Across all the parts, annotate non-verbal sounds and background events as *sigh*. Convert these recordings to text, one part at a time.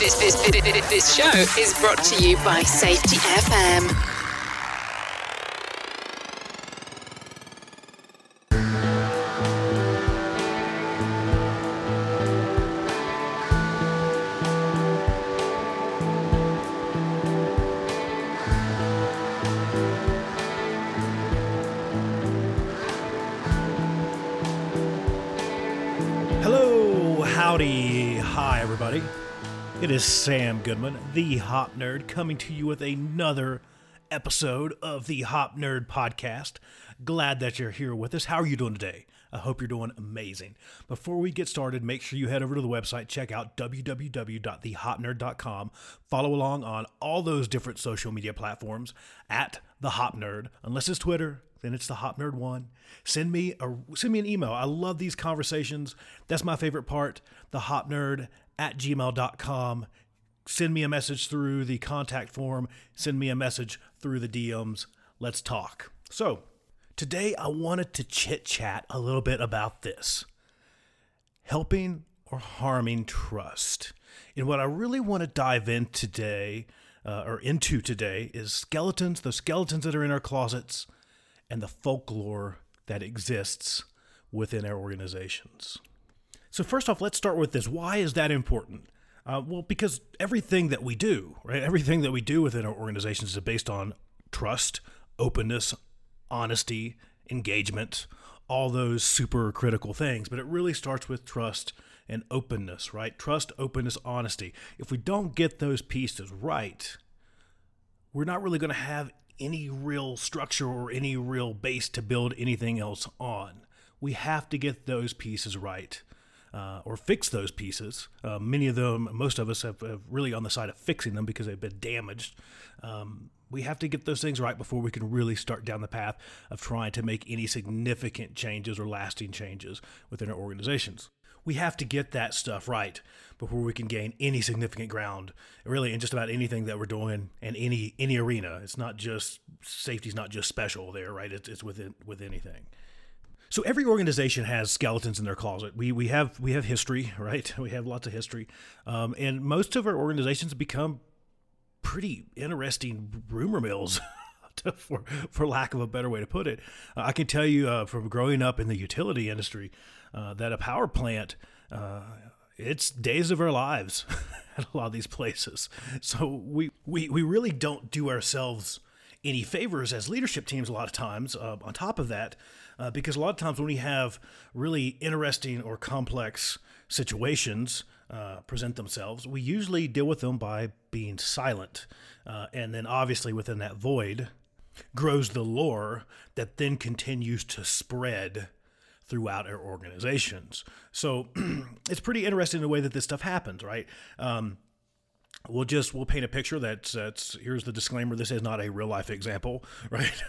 This, this, this, show is brought to you by Safety FM. Hello, howdy, hi everybody. It is Sam Goodman, the Hop Nerd, coming to you with another episode of the Hop Nerd Podcast. Glad that you're here with us. How are you doing today? I hope you're doing amazing. Before we get started, make sure you head over to the website, check out www.thehopnerd.com. Follow along on all those different social media platforms at the Hop Nerd, unless it's Twitter, then it's the Hop Nerd One. Send me a send me an email. I love these conversations. That's my favorite part. The Hop Nerd at gmail.com. Send me a message through the contact form. Send me a message through the DMs. Let's talk. So today I wanted to chit chat a little bit about this. Helping or harming trust. And what I really want to dive in today, uh, or into today, is skeletons, the skeletons that are in our closets, and the folklore that exists within our organizations. So, first off, let's start with this. Why is that important? Uh, well, because everything that we do, right, everything that we do within our organizations is based on trust, openness, honesty, engagement, all those super critical things. But it really starts with trust and openness, right? Trust, openness, honesty. If we don't get those pieces right, we're not really going to have any real structure or any real base to build anything else on. We have to get those pieces right. Uh, or fix those pieces. Uh, many of them, most of us, have, have, really on the side of fixing them because they've been damaged. Um, we have to get those things right before we can really start down the path of trying to make any significant changes or lasting changes within our organizations. We have to get that stuff right before we can gain any significant ground, really, in just about anything that we're doing in any any arena. It's not just safety's not just special there, right? It's, it's within with anything. So every organization has skeletons in their closet. We we have we have history, *laughs* right? We have lots of history, um, and most of our organizations become pretty interesting rumor mills. *laughs* for for lack of a better way to put it, uh, I can tell you uh, from growing up in the utility industry uh, that a power plant uh, it's days of our lives *laughs* at a lot of these places. So we we we really don't do ourselves any favors as leadership teams a lot of times. Uh, on top of that, uh, because a lot of times when we have really interesting or complex situations uh, present themselves, we usually deal with them by being silent. Uh, and then obviously within that void grows the lore that then continues to spread throughout our organizations. So *clears throat* it's pretty interesting the way that this stuff happens, right? Um, we'll just we'll paint a picture that's that's here's the disclaimer this is not a real life example *laughs* right?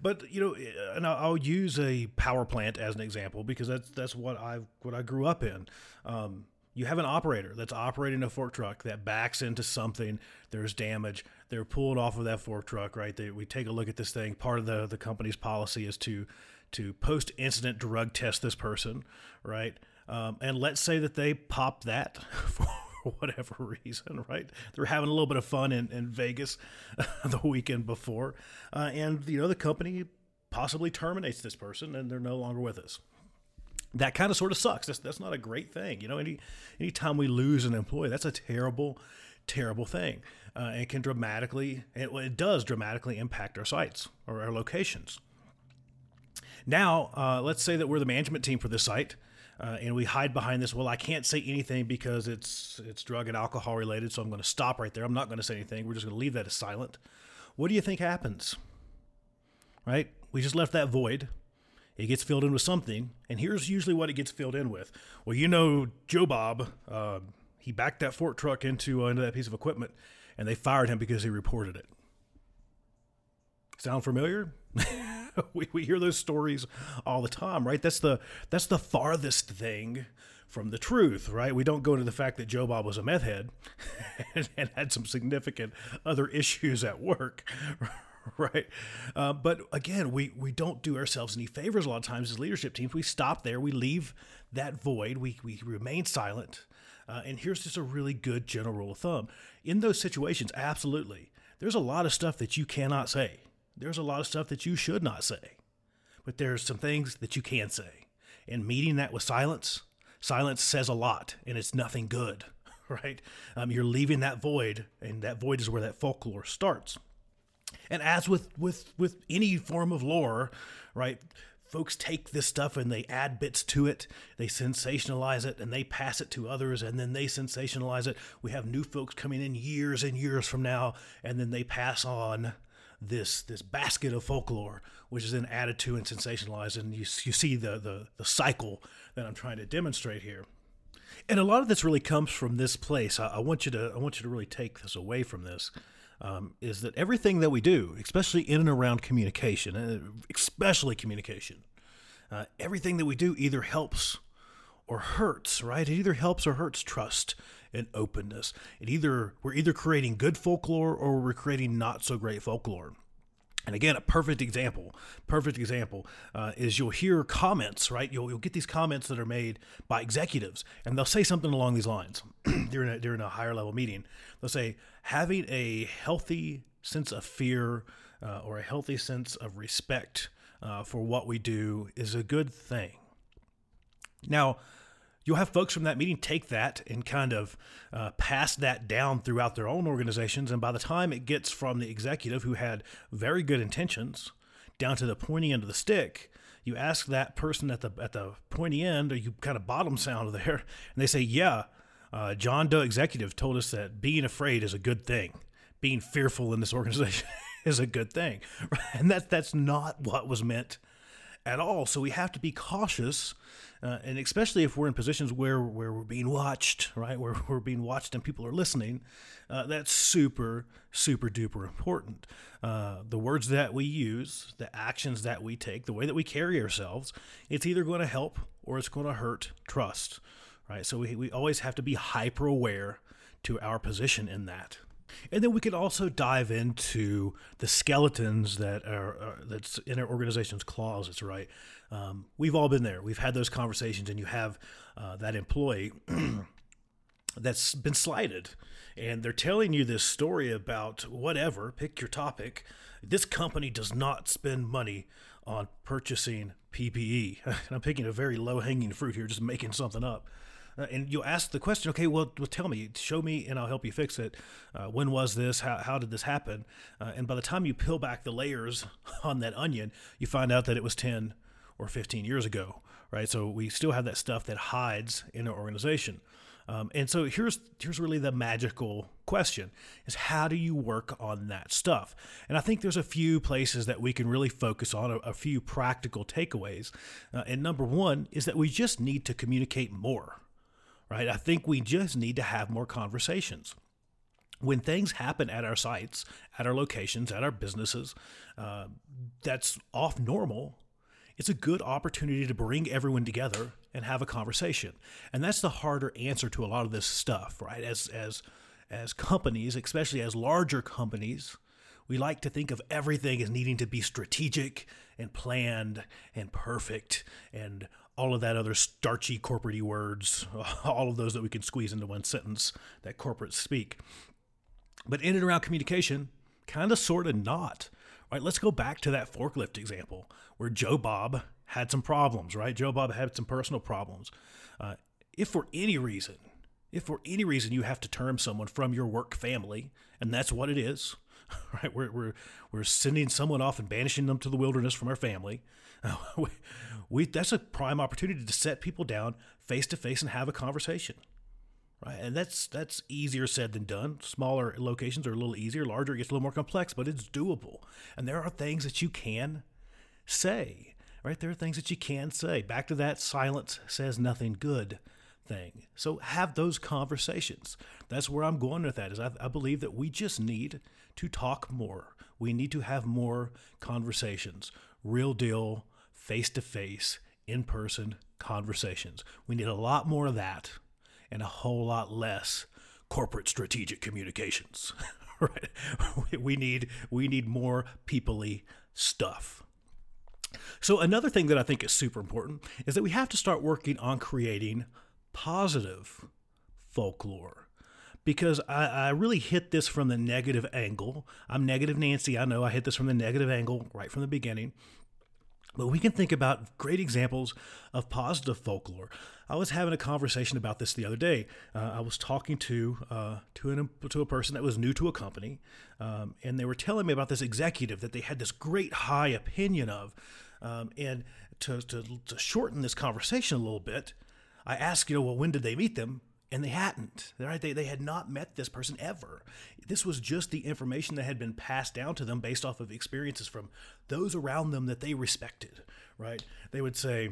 But you know and I'll, use a power plant as an example because that's that's what i what i grew up in. Um, you have an operator that's operating a fork truck that backs into something there's damage they're pulled off of that fork truck right? They, we take a look at this thing. Part of the the company's policy is to to post incident drug test this person right? Um, and let's say that they pop that *laughs* for *laughs* whatever reason, right? They're having a little bit of fun in, in Vegas *laughs* the weekend before. Uh, and, you know, the company possibly terminates this person and they're no longer with us. That kind of sort of sucks. That's, that's not a great thing. You know, any anytime we lose an employee, that's a terrible, terrible thing. Uh, it can dramatically, it, it does dramatically impact our sites or our locations. Now, uh, let's say that we're the management team for this site uh, and we hide behind this. Well, I can't say anything because it's it's drug and alcohol related, so I'm going to stop right there. I'm not going to say anything. We're just going to leave that as silent. What do you think happens? Right? We just left that void. It gets filled in with something, and here's usually what it gets filled in with. Well, you know, Joe Bob, uh, he backed that fork truck into uh, into that piece of equipment, and they fired him because he reported it. Sound familiar? *laughs* *laughs* we, we hear those stories all the time, right? That's the that's the farthest thing from the truth, right? We don't go into the fact that Joe Bob was a meth head *laughs* and, and had some significant other issues at work, *laughs* right? Uh, but again, we we don't do ourselves any favors a lot of times as leadership teams. We stop there, we leave that void, we, we remain silent. Uh, and here's just a really good general rule of thumb. In those situations, absolutely, there's a lot of stuff that you cannot say. There's a lot of stuff that you should not say. But there's some things that you can say. And meeting that with silence, silence says a lot and it's nothing good, *laughs* right? Um, you're leaving that void, and that void is where that folklore starts. And as with with with any form of lore, right? Folks take this stuff and they add bits to it, they sensationalize it, and they pass it to others, and then they sensationalize it. We have new folks coming in years and years from now, and then they pass on this this basket of folklore, which is then added to and sensationalized, and you, you see the, the the cycle that I'm trying to demonstrate here. And a lot of this really comes from this place. I, I want you to I want you to really take this away from this um, is that everything that we do, especially in and around communication, uh, especially communication, uh, everything that we do either helps or hurts, right? It either helps or hurts trust and openness. It either we're either creating good folklore or we're creating not so great folklore. And again, a perfect example, perfect example uh, is you'll hear comments, right? You'll, you'll get these comments that are made by executives, and they'll say something along these lines *clears throat* during a, during a higher level meeting. They'll say, having a healthy sense of fear uh, or a healthy sense of respect uh, for what we do is a good thing. Now, you'll have folks from that meeting take that and kind of uh, pass that down throughout their own organizations. And by the time it gets from the executive who had very good intentions down to the pointy end of the stick, you ask that person at the at the pointy end, or you kind of bottom sound *laughs* there, and they say, "Yeah, uh, John Doe executive told us that being afraid is a good thing. Being fearful in this organization *laughs* is a good thing, *laughs* and that's that's not what was meant at all. So we have to be cautious uh, and especially if we're in positions where, where we're being watched, right, where *laughs* we're being watched and people are listening, uh, that's super, super duper important. Uh, the words that we use, the actions that we take, the way that we carry ourselves, it's either going to help or it's going to hurt trust, right? So we, we always have to be hyper aware to our position in that. And then we could also dive into the skeletons that are, are that's in our organization's closets, right? Um, we've all been there. We've had those conversations, and you have uh, that employee *clears throat* that's been slighted, and they're telling you this story about whatever. Pick your topic. This company does not spend money on purchasing PPE. *laughs* and I'm picking a very low hanging fruit here, just making something up. Uh, and you ask the question, okay, well, well, tell me, show me, and I'll help you fix it. Uh, when was this? How, how did this happen? Uh, and by the time you peel back the layers *laughs* on that onion, you find out that it was 10 or 15 years ago, right? So we still have that stuff that hides in our organization. Um, and so here's here's really the magical question: is how do you work on that stuff? And I think there's a few places that we can really focus on, a, a few practical takeaways. Uh, and number one is that we just need to communicate more right? I think we just need to have more conversations. When things happen at our sites, at our locations, at our businesses, uh, that's off normal. It's a good opportunity to bring everyone together and have a conversation. And that's the harder answer to a lot of this stuff, right? As as as companies, especially as larger companies, we like to think of everything as needing to be strategic and planned and perfect and all of that other starchy corporate words, *laughs* all of those that we can squeeze into one sentence that corporates speak. But in and around communication, kind of sort of not. Right? Let's go back to that forklift example where Joe Bob had some problems, right? Joe Bob had some personal problems. Uh, if for any reason, if for any reason you have to term someone from your work family, and that's what it is, *laughs* right? We're, we're, we're sending someone off and banishing them to the wilderness from our family. *laughs* we, we, that's a prime opportunity to set people down face to face and have a conversation. Right? And that's that's easier said than done. Smaller locations are a little easier, larger gets a little more complex, but it's doable. And there are things that you can say. Right? There are things that you can say. Back to that silence says nothing good thing. So have those conversations. That's where I'm going with that. Is I, I believe that we just need to talk more. We need to have more conversations, real deal, face to face, in person conversations. We need a lot more of that and a whole lot less corporate strategic communications. *laughs* right? We need we need more peoply stuff. So, another thing that I think is super important is that we have to start working on creating positive folklore because I, I, really hit this from the negative angle. I'm negative Nancy. I know I hit this from the negative angle right from the beginning. But we can think about great examples of positive folklore. I was having a conversation about this the other day. Uh, I was talking to uh, to, an, to a person that was new to a company, um, and they were telling me about this executive that they had this great high opinion of. Um, and to, to, to shorten this conversation a little bit, I asked, you know, well, when did they meet them? and they hadn't right? They, they had not met this person ever. This was just the information that had been passed down to them based off of experiences from those around them that they respected right? They would say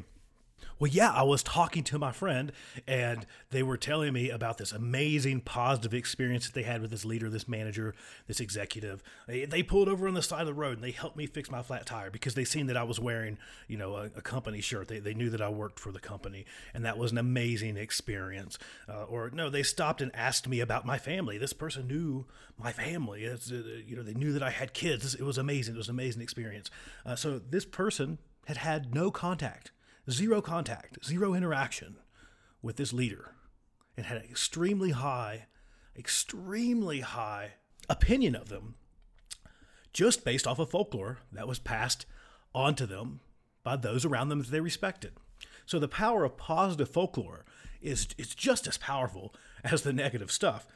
well, yeah, I was talking to my friend, and they were telling me about this amazing positive experience that they had with this leader, this manager, this executive. They, pulled over on the side of the road and they helped me fix my flat tire because they seen that I was wearing, you know, a, a company shirt. They, they knew that I worked for the company, and that was an amazing experience. Uh, or no, they stopped and asked me about my family. This person knew my family. It's, uh, you know, they knew that I had kids. It was amazing. It was an amazing experience. Uh, so this person had had no contact zero contact, zero interaction with this leader, and had an extremely high, extremely high opinion of them just based off of folklore that was passed onto them by those around them that they respected. So the power of positive folklore is, is just as powerful as the negative stuff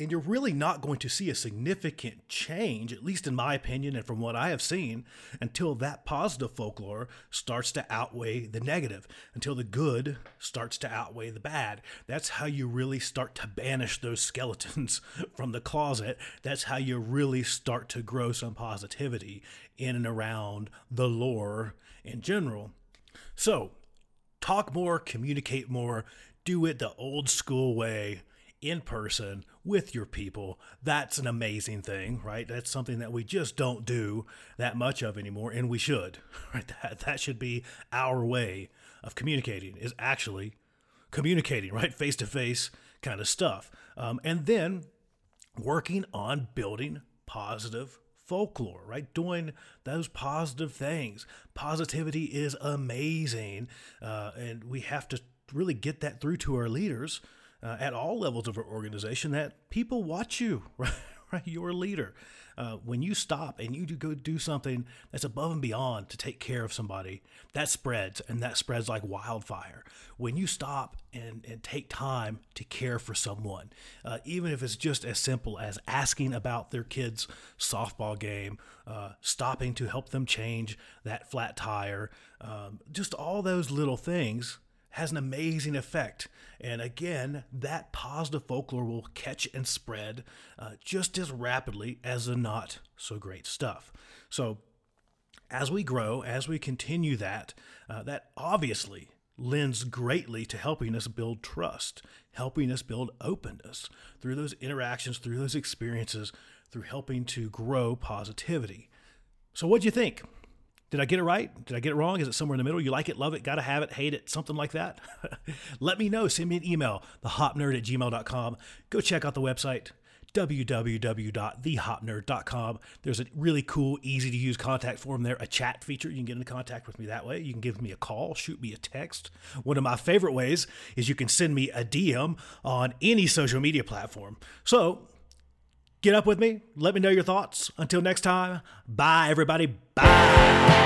and you're really not going to see a significant change, at least in my opinion and from what I have seen, until that positive folklore starts to outweigh the negative, until the good starts to outweigh the bad. That's how you really start to banish those skeletons *laughs* from the closet. That's how you really start to grow some positivity in and around the lore in general. So, talk more, communicate more, do it the old school way in person with your people. That's an amazing thing, right? That's something that we just don't do that much of anymore, and we should, *laughs* right? That, that should be our way of communicating, is actually communicating, right? Face to face kind of stuff. Um, and then working on building positive folklore, right? Doing those positive things. Positivity is amazing. Uh, and we have to really get that through to our leaders uh, at all levels of our organization that people watch you, *laughs* right? right? You're a leader. Uh, when you stop and you do go do something that's above and beyond to take care of somebody, that spreads and that spreads like wildfire. When you stop and, and take time to care for someone, uh, even if it's just as simple as asking about their kid's softball game, uh, stopping to help them change that flat tire, um, just all those little things has an amazing effect. And again, that positive folklore will catch and spread uh, just as rapidly as the not so great stuff. So, as we grow, as we continue that, uh, that obviously lends greatly to helping us build trust, helping us build openness through those interactions, through those experiences, through helping to grow positivity. So, what do you think? Did I get it right? Did I get it wrong? Is it somewhere in the middle? You like it, love it, gotta have it, hate it, something like that? *laughs* Let me know. Send me an email, thehopnerd at gmail.com. Go check out the website, www.thehopnerd.com. There's a really cool, easy to use contact form there, a chat feature. You can get in contact with me that way. You can give me a call, shoot me a text. One of my favorite ways is you can send me a DM on any social media platform. So Get up with me. Let me know your thoughts. Until next time, bye, everybody. Bye.